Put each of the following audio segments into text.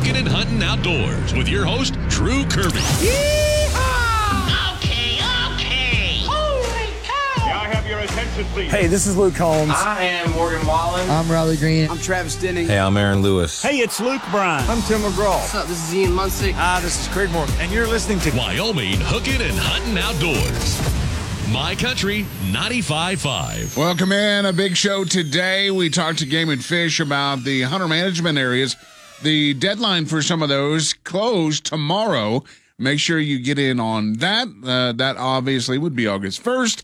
Stand by for Wyoming Hooking and Hunting Outdoors with your host, Drew Kirby. Okay, okay. Holy cow! May I have your attention, please? Hey, this is Luke Combs. I am Morgan Wallen. I'm Riley Green. I'm Travis Denning. Hey, I'm Aaron Lewis. Hey, it's Luke Bryan. I'm Tim McGraw. What's up? This is Ian Munsick. Ah, this is Craig Morgan, and you're listening to Wyoming Hooking and Hunting Outdoors. My Country 95.5. Welcome in. A big show today. We talked to Game and Fish about the hunter management areas. The deadline for some of those closed tomorrow. Make sure you get in on that. Uh, that obviously would be August 1st.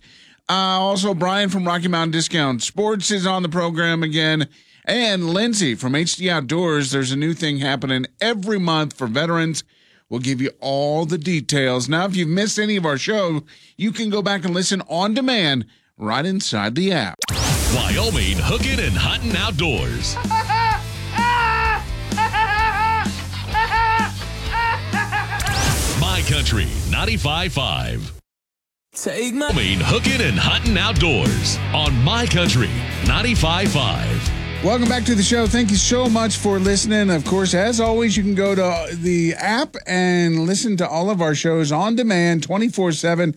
Uh, also, Brian from Rocky Mountain Discount Sports is on the program again. And Lindsay from HD Outdoors. There's a new thing happening every month for veterans. We'll give you all the details. Now, if you've missed any of our show, you can go back and listen on demand right inside the app. Wyoming Hooking and Hunting Outdoors. Country 95.5. Take my. Wyoming Hooking and Hunting Outdoors on My Country 95.5. Welcome back to the show. Thank you so much for listening. Of course, as always, you can go to the app and listen to all of our shows on demand 24 7.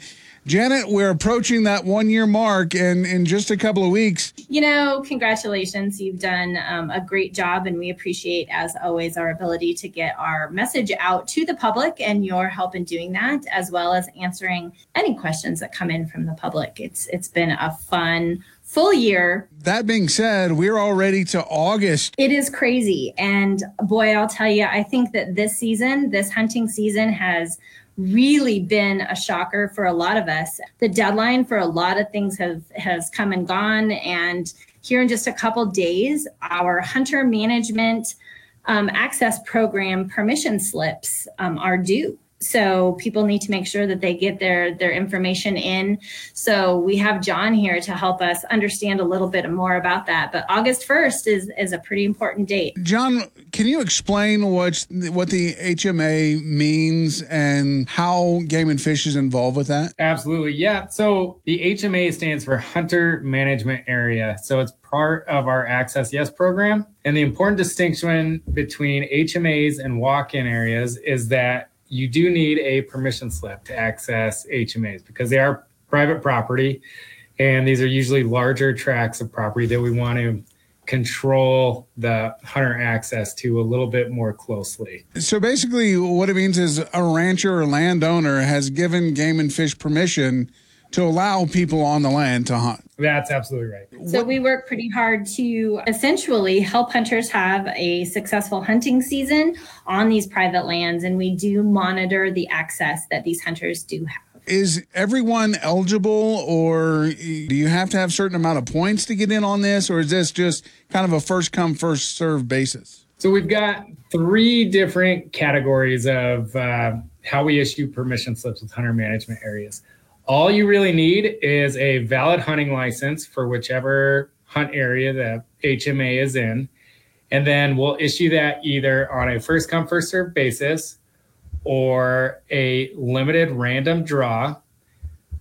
Janet, we're approaching that one year mark, and in just a couple of weeks, you know, congratulations. You've done um, a great job, and we appreciate, as always, our ability to get our message out to the public and your help in doing that, as well as answering any questions that come in from the public. It's it's been a fun full year. that being said, we're already to August. It is crazy, and boy, I'll tell you, I think that this season, this hunting season, has really been a shocker for a lot of us. The deadline for a lot of things have has come and gone, and here in just a couple days, our hunter management um, access program permission slips um, are due. So people need to make sure that they get their their information in. So we have John here to help us understand a little bit more about that. But August first is is a pretty important date. John, can you explain what what the HMA means and how Game and Fish is involved with that? Absolutely. Yeah. So the HMA stands for Hunter Management Area. So it's part of our Access Yes program. And the important distinction between HMAs and walk in areas is that you do need a permission slip to access HMAs because they are private property. And these are usually larger tracts of property that we want to control the hunter access to a little bit more closely. So basically, what it means is a rancher or landowner has given Game and Fish permission to allow people on the land to hunt. That's absolutely right. So we work pretty hard to essentially help hunters have a successful hunting season on these private lands, and we do monitor the access that these hunters do have. Is everyone eligible, or do you have to have a certain amount of points to get in on this, or is this just kind of a first come, first serve basis? So we've got three different categories of uh, how we issue permission slips with hunter management areas. All you really need is a valid hunting license for whichever hunt area the HMA is in. And then we'll issue that either on a first come, first serve basis or a limited random draw,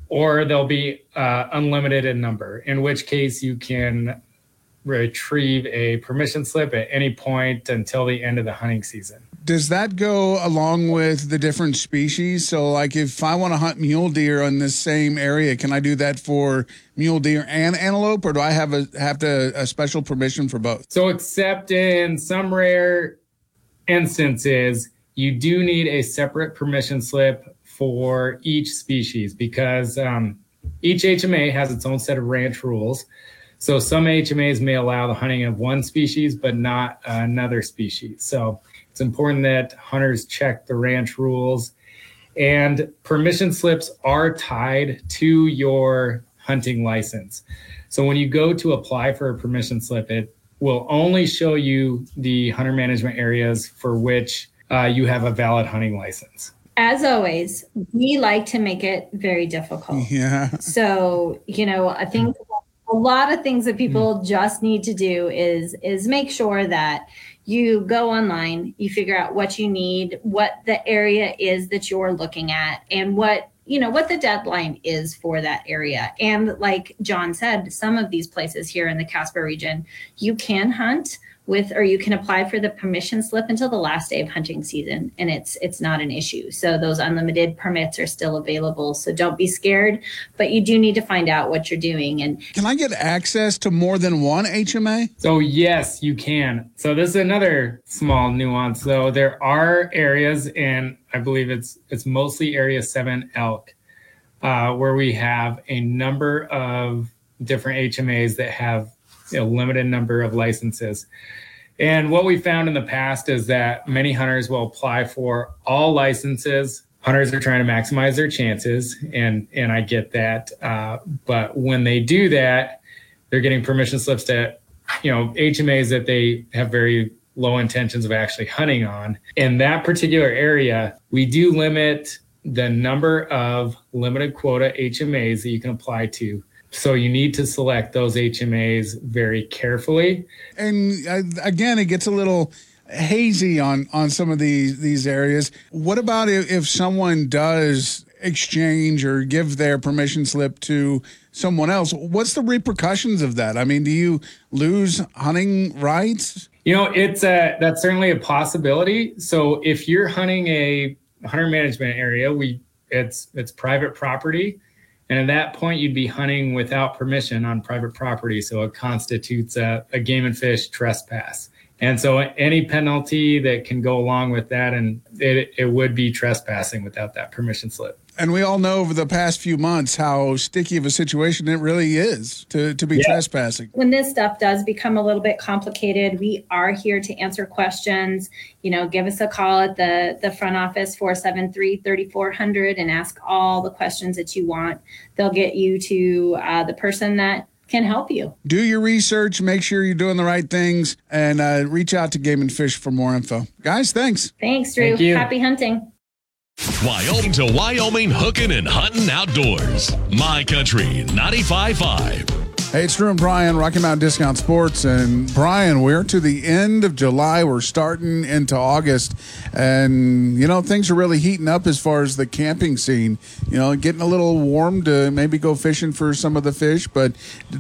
or they'll be uh, unlimited in number, in which case you can retrieve a permission slip at any point until the end of the hunting season. Does that go along with the different species? So, like, if I want to hunt mule deer in this same area, can I do that for mule deer and antelope, or do I have a have to a special permission for both? So, except in some rare instances, you do need a separate permission slip for each species because um, each HMA has its own set of ranch rules. So some HMAs may allow the hunting of one species, but not another species. So it's important that hunters check the ranch rules. And permission slips are tied to your hunting license. So when you go to apply for a permission slip, it will only show you the hunter management areas for which uh, you have a valid hunting license. As always, we like to make it very difficult. Yeah. So, you know, I think a lot of things that people just need to do is is make sure that you go online, you figure out what you need, what the area is that you're looking at, and what you know what the deadline is for that area and like john said some of these places here in the casper region you can hunt with or you can apply for the permission slip until the last day of hunting season and it's it's not an issue so those unlimited permits are still available so don't be scared but you do need to find out what you're doing and Can I get access to more than one HMA? So yes, you can. So this is another small nuance. though. there are areas, and I believe it's it's mostly Area Seven elk, uh, where we have a number of different HMAs that have a limited number of licenses. And what we found in the past is that many hunters will apply for all licenses. Hunters are trying to maximize their chances, and and I get that. Uh, but when they do that, they're getting permission slips that you know HMAs that they have very low intentions of actually hunting on. In that particular area, we do limit the number of limited quota HMAs that you can apply to. So you need to select those HMAs very carefully. And uh, again, it gets a little hazy on on some of these these areas. What about if, if someone does exchange or give their permission slip to someone else? What's the repercussions of that? I mean, do you lose hunting rights? You know, it's a that's certainly a possibility. So if you're hunting a hunter management area, we it's it's private property. And at that point, you'd be hunting without permission on private property. So it constitutes a, a game and fish trespass. And so any penalty that can go along with that, and it, it would be trespassing without that permission slip. And we all know over the past few months how sticky of a situation it really is to, to be Yeah. trespassing. when this stuff does become a little bit complicated we are here to answer questions you know give us a call at the the front office 473-3400 and ask all the questions that you want they'll get you to uh, the person that can help you Do your research, make sure you're doing the right things, and uh, reach out to Game and Fish for more info. Guys, thanks. thanks drew Thank you. happy hunting Wyoming to Wyoming hooking and hunting outdoors. My country 95.5. Hey, it's Drew and Brian, Rocky Mountain Discount Sports. And Brian, we're to the end of July. We're starting into August. And, you know, things are really heating up as far as the camping scene. You know, getting a little warm to maybe go fishing for some of the fish, but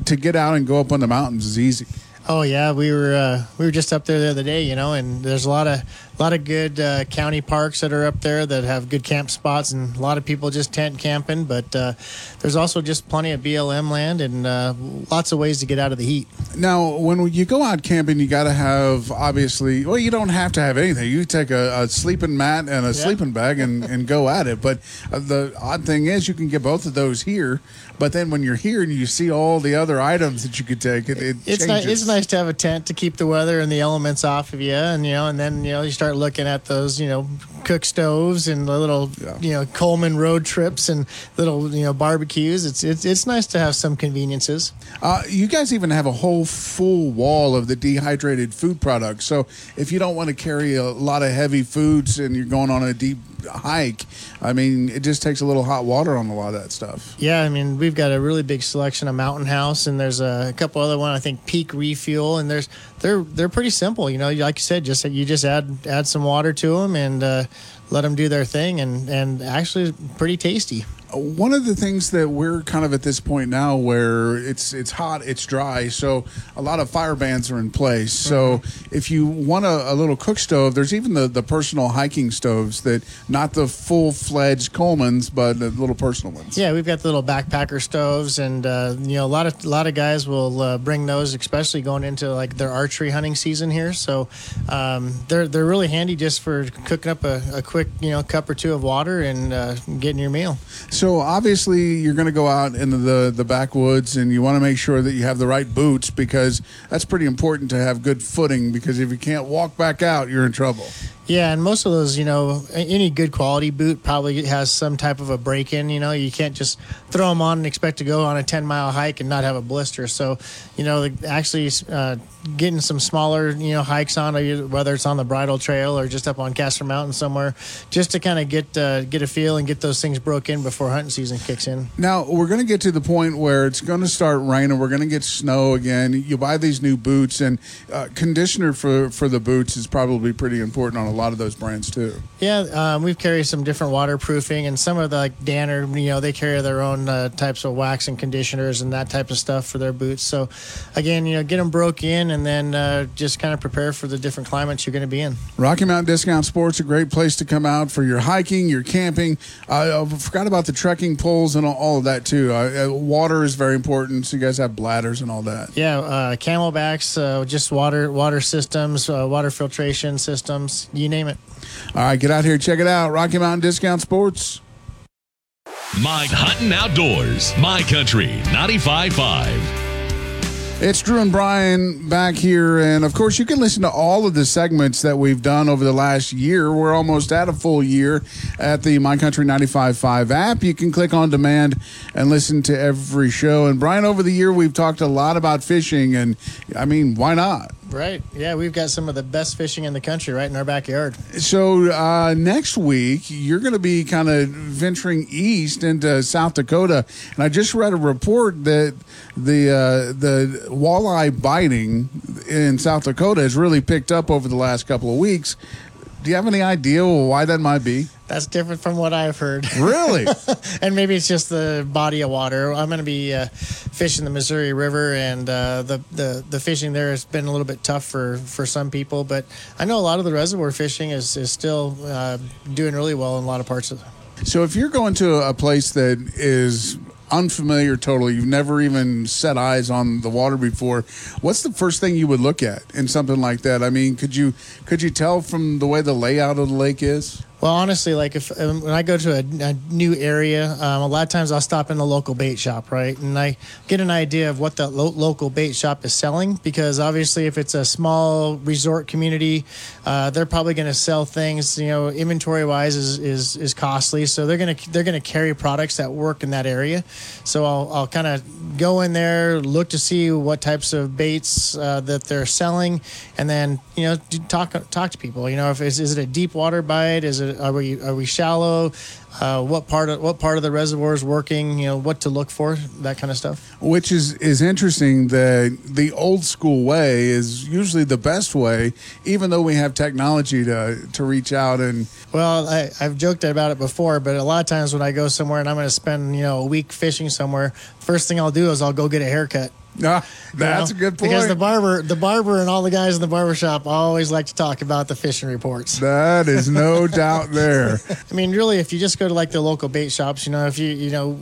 to get out and go up on the mountains is easy. Oh yeah, we were uh, we were just up there the other day, you know, and there's a lot of a lot of good uh, county parks that are up there that have good camp spots, and a lot of people just tent camping. But uh, there's also just plenty of BLM land and uh, lots of ways to get out of the heat. Now, when you go out camping, you got to have obviously. Well, you don't have to have anything. You take a, a sleeping mat and a sleeping bag and, and go at it. But uh, the odd thing is, you can get both of those here. But then when you're here and you see all the other items that you could take, it, it It's nice. It's nice to have a tent to keep the weather and the elements off of you, and you know, and then you know you start looking at those you know cook stoves and the little you know Coleman road trips and little you know barbecues. It's it's it's nice to have some conveniences. Uh, you guys even have a whole full wall of the dehydrated food products. So if you don't want to carry a lot of heavy foods and you're going on a deep hike, I mean, it just takes a little hot water on a lot of that stuff. Yeah, I mean, we've got a really big selection of Mountain House, and there's a couple other one. I think Peak Refuel, and there's they're they're pretty simple. You know, like you said, just you just add add some water to them and uh, let them do their thing, and and actually pretty tasty. One of the things that we're kind of at this point now where it's it's hot, it's dry, so a lot of fire bans are in place. So if you want a, a little cook stove, there's even the, the personal hiking stoves that not the full fledged Coleman's, but the little personal ones. Yeah, we've got the little backpacker stoves, and uh, you know, a lot of a lot of guys will uh, bring those, especially going into like their archery hunting season here. So um, they're they're really handy just for cooking up a, a quick you know cup or two of water and uh, getting your meal. So obviously you're going to go out into the the backwoods and you want to make sure that you have the right boots because that's pretty important to have good footing because if you can't walk back out, you're in trouble. Yeah, and most of those, you know, any good quality boot probably has some type of a break in. You know, you can't just throw them on and expect to go on a 10 mile hike and not have a blister. So, you know, actually uh, getting some smaller, you know, hikes on, uh, whether it's on the Bridle Trail or just up on Casper Mountain somewhere, just to kind of get uh, get a feel and get those things broke in before hunting season kicks in. Now we're going to get to the point where it's going to start raining. We're going to get snow again. You buy these new boots, and uh, conditioner for for the boots is probably pretty important on a lot of those brands too. Yeah, um, we've carried some different waterproofing, and some of the like Danner, you know, they carry their own uh, types of wax and conditioners and that type of stuff for their boots. So, again, you know, get them broke in, and then uh, just kind of prepare for the different climates you're going to be in. Rocky Mountain Discount Sports a great place to come out for your hiking, your camping. Uh, I forgot about the trekking poles and all, of that too. Uh, uh, water is very important, so you guys have bladders and all that. Yeah, uh, CamelBaks, uh, just water water systems, uh, water filtration systems, you name it. All right, get out here, check it out. Rocky Mountain Discount Sports. Mike Hutton Outdoors, My Country 95.5. It's Drew and Brian back here, and of course, you can listen to all of the segments that we've done over the last year. We're almost at a full year at the My Country 95.5 app. You can click on demand and listen to every show. And Brian, over the year, we've talked a lot about fishing, and I mean, why not? Right. Yeah, we've got some of the best fishing in the country right in our backyard. So uh, next week you're going to be kind of venturing east into South Dakota, and I just read a report that the uh, the walleye biting in South Dakota has really picked up over the last couple of weeks. Do you have any idea why that might be? That's different from what I've heard. Really? and maybe it's just the body of water. I'm going to be uh, fishing the Missouri River, and uh, the, the the fishing there has been a little bit tough for, for some people. But I know a lot of the reservoir fishing is is still uh, doing really well in a lot of parts of. The- So if you're going to a place that is unfamiliar totally. You've never even set eyes on the water before. What's the first thing you would look at in something like that? I mean could you could you tell from the way the layout of the lake is Well, honestly, like if um, when I go to a, a new area, um, a lot of times I'll stop in the local bait shop, right, and I get an idea of what the lo- local bait shop is selling. Because obviously, if it's a small resort community, uh, they're probably going to sell things. You know, inventory wise is, is is costly, so they're gonna they're gonna carry products that work in that area. So I'll I'll kind of go in there, look to see what types of baits uh, that they're selling, and then you know talk talk to people. You know, if is, is it a deep water bite? Is it are we are we shallow? Uh, what part of what part of the reservoir is working? You know, what to look for, that kind of stuff. which is is interesting that the old school way is usually the best way even though we have technology to to reach out and Well, I, I've joked about it before, but a lot of times when I go somewhere and I'm going to spend you know a week fishing somewhere, first thing I'll do is I'll go get a haircut. Ah, you that's know? a good point. Because the barber, the barber, and all the guys in the barber shop always like to talk about the fishing reports. that is no doubt there. I mean, really, if you just go to like the local bait shops, you know, if you, you know,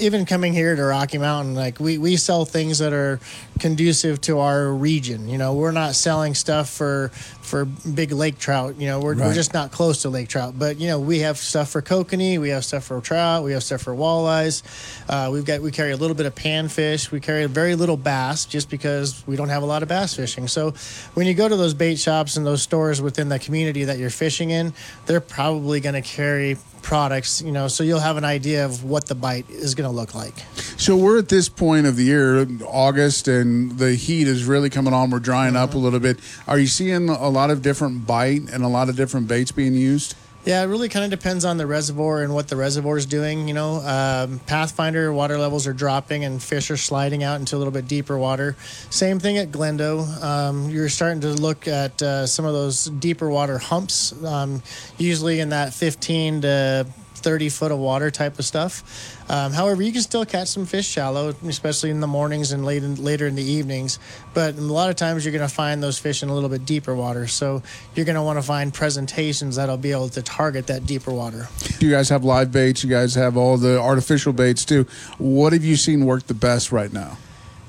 even coming here to Rocky Mountain, like we, we sell things that are conducive to our region. You know, we're not selling stuff for, for big lake trout. You know, we're, we're just not close to lake trout. But, you know, we have stuff for kokanee, we have stuff for trout, we have stuff for walleyes. Uh, we've got, we carry a little bit of panfish, we carry very little bass just because we don't have a lot of bass fishing. So when you go to those bait shops and those stores within the community that you're fishing in, they're probably going to carry products, you know, so you'll have an idea of what the bite is going to look like. So we're at this point of the year, August, and the heat is really coming on. We're drying up mm-hmm. a little bit. Are you seeing a lot of different bite and a lot of different baits being used? Yeah, it really kind of depends on the reservoir and what the reservoir is doing. You know, um, Pathfinder water levels are dropping and fish are sliding out into a little bit deeper water. Same thing at Glendo. Um, you're starting to look at uh, some of those deeper water humps, um, usually in that 15 to 30 foot of water type of stuff. Um, however, you can still catch some fish shallow, especially in the mornings and late in, later in the evenings. But a lot of times you're going to find those fish in a little bit deeper water. So you're going to want to find presentations that'll be able to target that deeper water. You guys have live baits. You guys have all the artificial baits too. What have you seen work the best right now?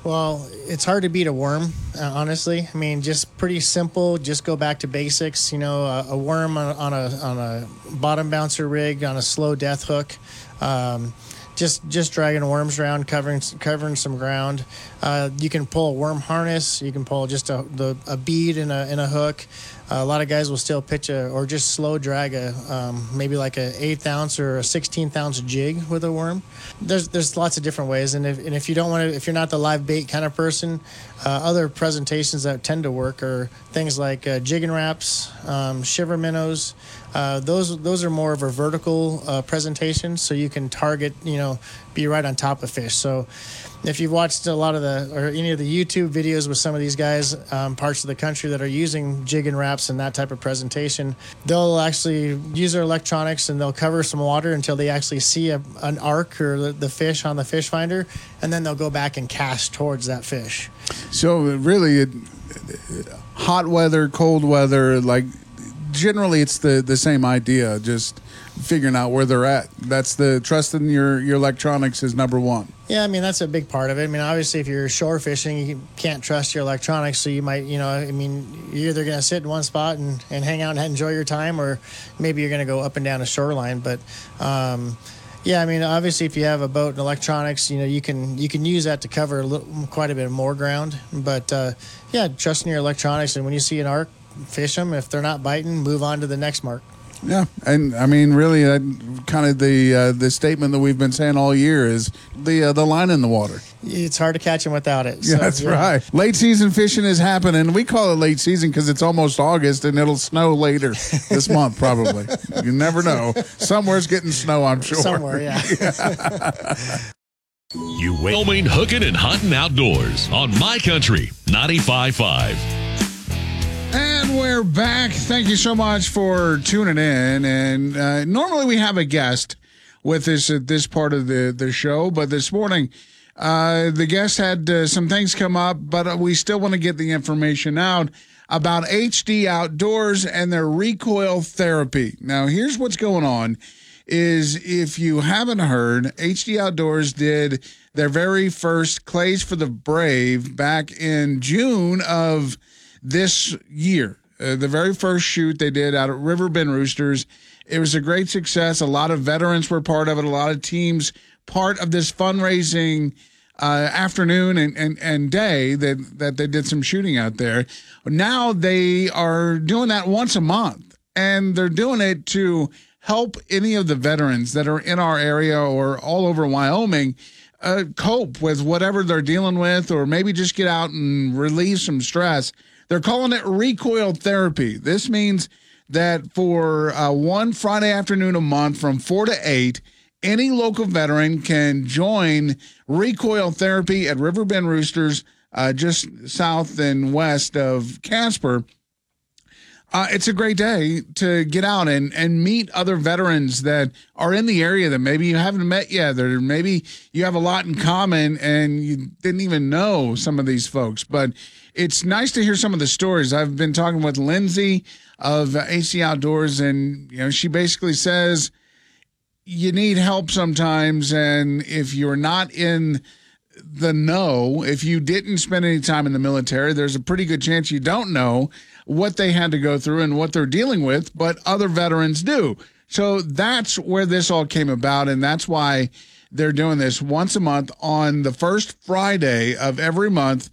Well, it's hard to beat a worm, uh, honestly. I mean, just pretty simple. Just go back to basics. You know, a, a worm on, on a on a bottom bouncer rig on a slow death hook. Um, just just dragging worms around, covering covering some ground. Uh, you can pull a worm harness. You can pull just a the, a bead in a in a hook. A lot of guys will still pitch a or just slow drag a um, maybe like a eighth ounce or a sixteenth ounce jig with a worm. There's there's lots of different ways, and if and if you don't want to, if you're not the live bait kind of person, uh, other presentations that tend to work are things like uh, jigging Raps, um, shiver minnows. Uh, those those are more of a vertical uh, presentation, so you can target you know be right on top of fish. So if you've watched a lot of the or any of the YouTube videos with some of these guys, um, parts of the country that are using jigging Raps and that type of presentation, they'll actually use their electronics and they'll cover some water until they actually see a, an arc or the, fish on the fish finder, and then they'll go back and cast towards that fish. So really, it, hot weather, cold weather, like generally it's the the same idea. Just figuring out where they're at. That's the trusting your your electronics is number one. Yeah, I mean that's a big part of it. I mean, obviously, if you're shore fishing, you can't trust your electronics, so you might, you know, I mean, you're either going to sit in one spot and, and hang out and enjoy your time, or maybe you're going to go up and down a shoreline. But um, yeah, I mean, obviously, if you have a boat and electronics, you know, you can you can use that to cover a little, quite a bit more ground. But uh, yeah, trusting your electronics, and when you see an arc, fish them. If they're not biting, move on to the next mark. Yeah, and I mean, really, uh, kind of the uh, the statement that we've been saying all year is the uh, the line in the water. It's hard to catch them without it. Yeah, that's yeah. right. Late season fishing is happening. We call it late season because it's almost August and it'll snow later this month, probably. You never know. Somewhere's getting snow, I'm sure. Somewhere, yeah. You Wyoming hooking and hunting outdoors on My Country 95.5. And we're back. Thank you so much for tuning in. And uh, normally we have a guest with us at this part of the, the show, but this morning uh, the guest had uh, some things come up, but uh, we still want to get the information out about HD Outdoors and their recoil therapy. Now, here's what's going on is if you haven't heard, HD Outdoors did their very first Clays for the Brave back in June of this year. Uh, the very first shoot they did out at Riverbend Roosters. It was a great success. A lot of veterans were part of it, a lot of teams part of this fundraising uh, afternoon and, and, and day that, that they did some shooting out there. Now they are doing that once a month, and they're doing it to help any of the veterans that are in our area or all over Wyoming uh, cope with whatever they're dealing with, or maybe just get out and relieve some stress. They're calling it recoil therapy. This means that for uh, one Friday afternoon a month from 4 to 8, any local veteran can join recoil therapy at Riverbend Roosters, uh, just south and west of Casper. Uh, it's a great day to get out and, and meet other veterans that are in the area that maybe you haven't met yet, or maybe you have a lot in common and you didn't even know some of these folks. But it's nice to hear some of the stories. I've been talking with Lindsay of HD Outdoors, and you know she basically says you need help sometimes, and if you're not in the know, if you didn't spend any time in the military, there's a pretty good chance you don't know what they had to go through and what they're dealing with, but other veterans do. So that's where this all came about, and that's why they're doing this once a month on the first Friday of every month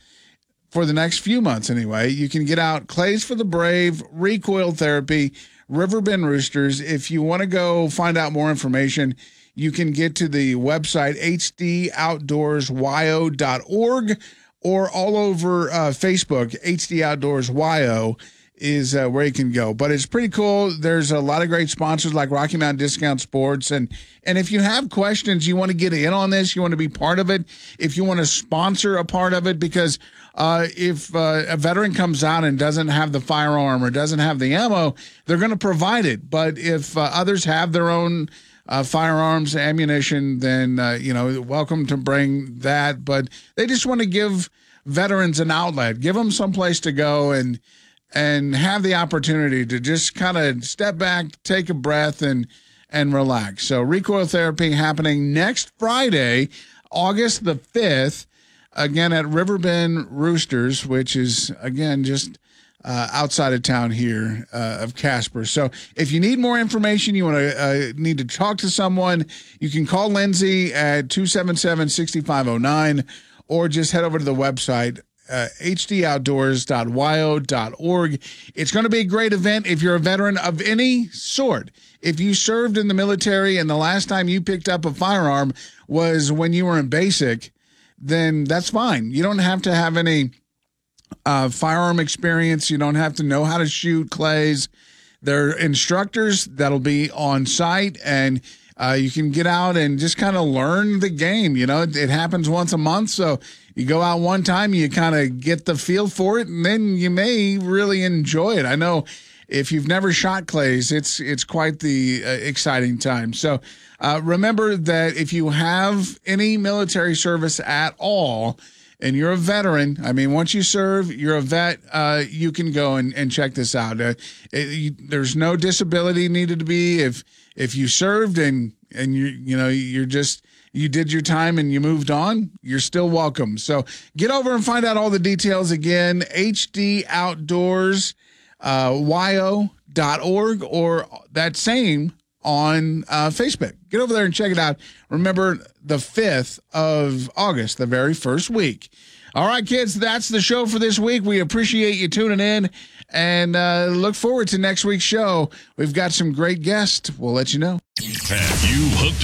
for the next few months anyway. You can get out Clays for the Brave, Recoil Therapy, Riverbend Roosters. If you want to go find out more information, you can get to the website hdoutdoorsyo.org or all over uh, Facebook, HD Outdoors YO is uh, where you can go. But it's pretty cool. There's a lot of great sponsors like Rocky Mountain Discount Sports, and and if you have questions, you want to get in on this, you want to be part of it. If you want to sponsor a part of it, because uh, if uh, a veteran comes out and doesn't have the firearm or doesn't have the ammo, they're going to provide it. But if uh, others have their own uh, firearms, ammunition, then uh, you know, welcome to bring that. But they just want to give veterans an outlet, give them some place to go and and have the opportunity to just kind of step back, take a breath, and and relax. So recoil therapy happening next Friday, August the fifth, again at Riverbend Roosters, which is again just. Uh, outside of town here uh, of Casper. So if you need more information, you want to uh, need to talk to someone, you can call Lindsay at 277-6509 or just head over to the website uh, hdoutdoors.yo.org. It's going to be a great event if you're a veteran of any sort. If you served in the military and the last time you picked up a firearm was when you were in basic, then that's fine. You don't have to have any uh, firearm experience. You don't have to know how to shoot clays. There are instructors that'll be on site and uh, you can get out and just kind of learn the game. You know, it, it happens once a month, so you go out one time, you kind of get the feel for it, and then you may really enjoy it. I know if you've never shot clays, it's it's quite the uh, exciting time. So uh, remember that if you have any military service at all. And you're a veteran. I mean, once you serve, you're a vet. Uh, you can go and, and check this out. Uh, it, you, there's no disability needed to be if if you served and and you you know you're just you did your time and you moved on, you're still welcome. So get over and find out all the details again. HD Outdoors, uh, yo.org or that same on uh, Facebook. Get over there and check it out. Remember the 5th of August, the very first week. All right, kids, that's the show for this week. We appreciate you tuning in and uh, look forward to next week's show. We've got some great guests. We'll let you know. Have you hooked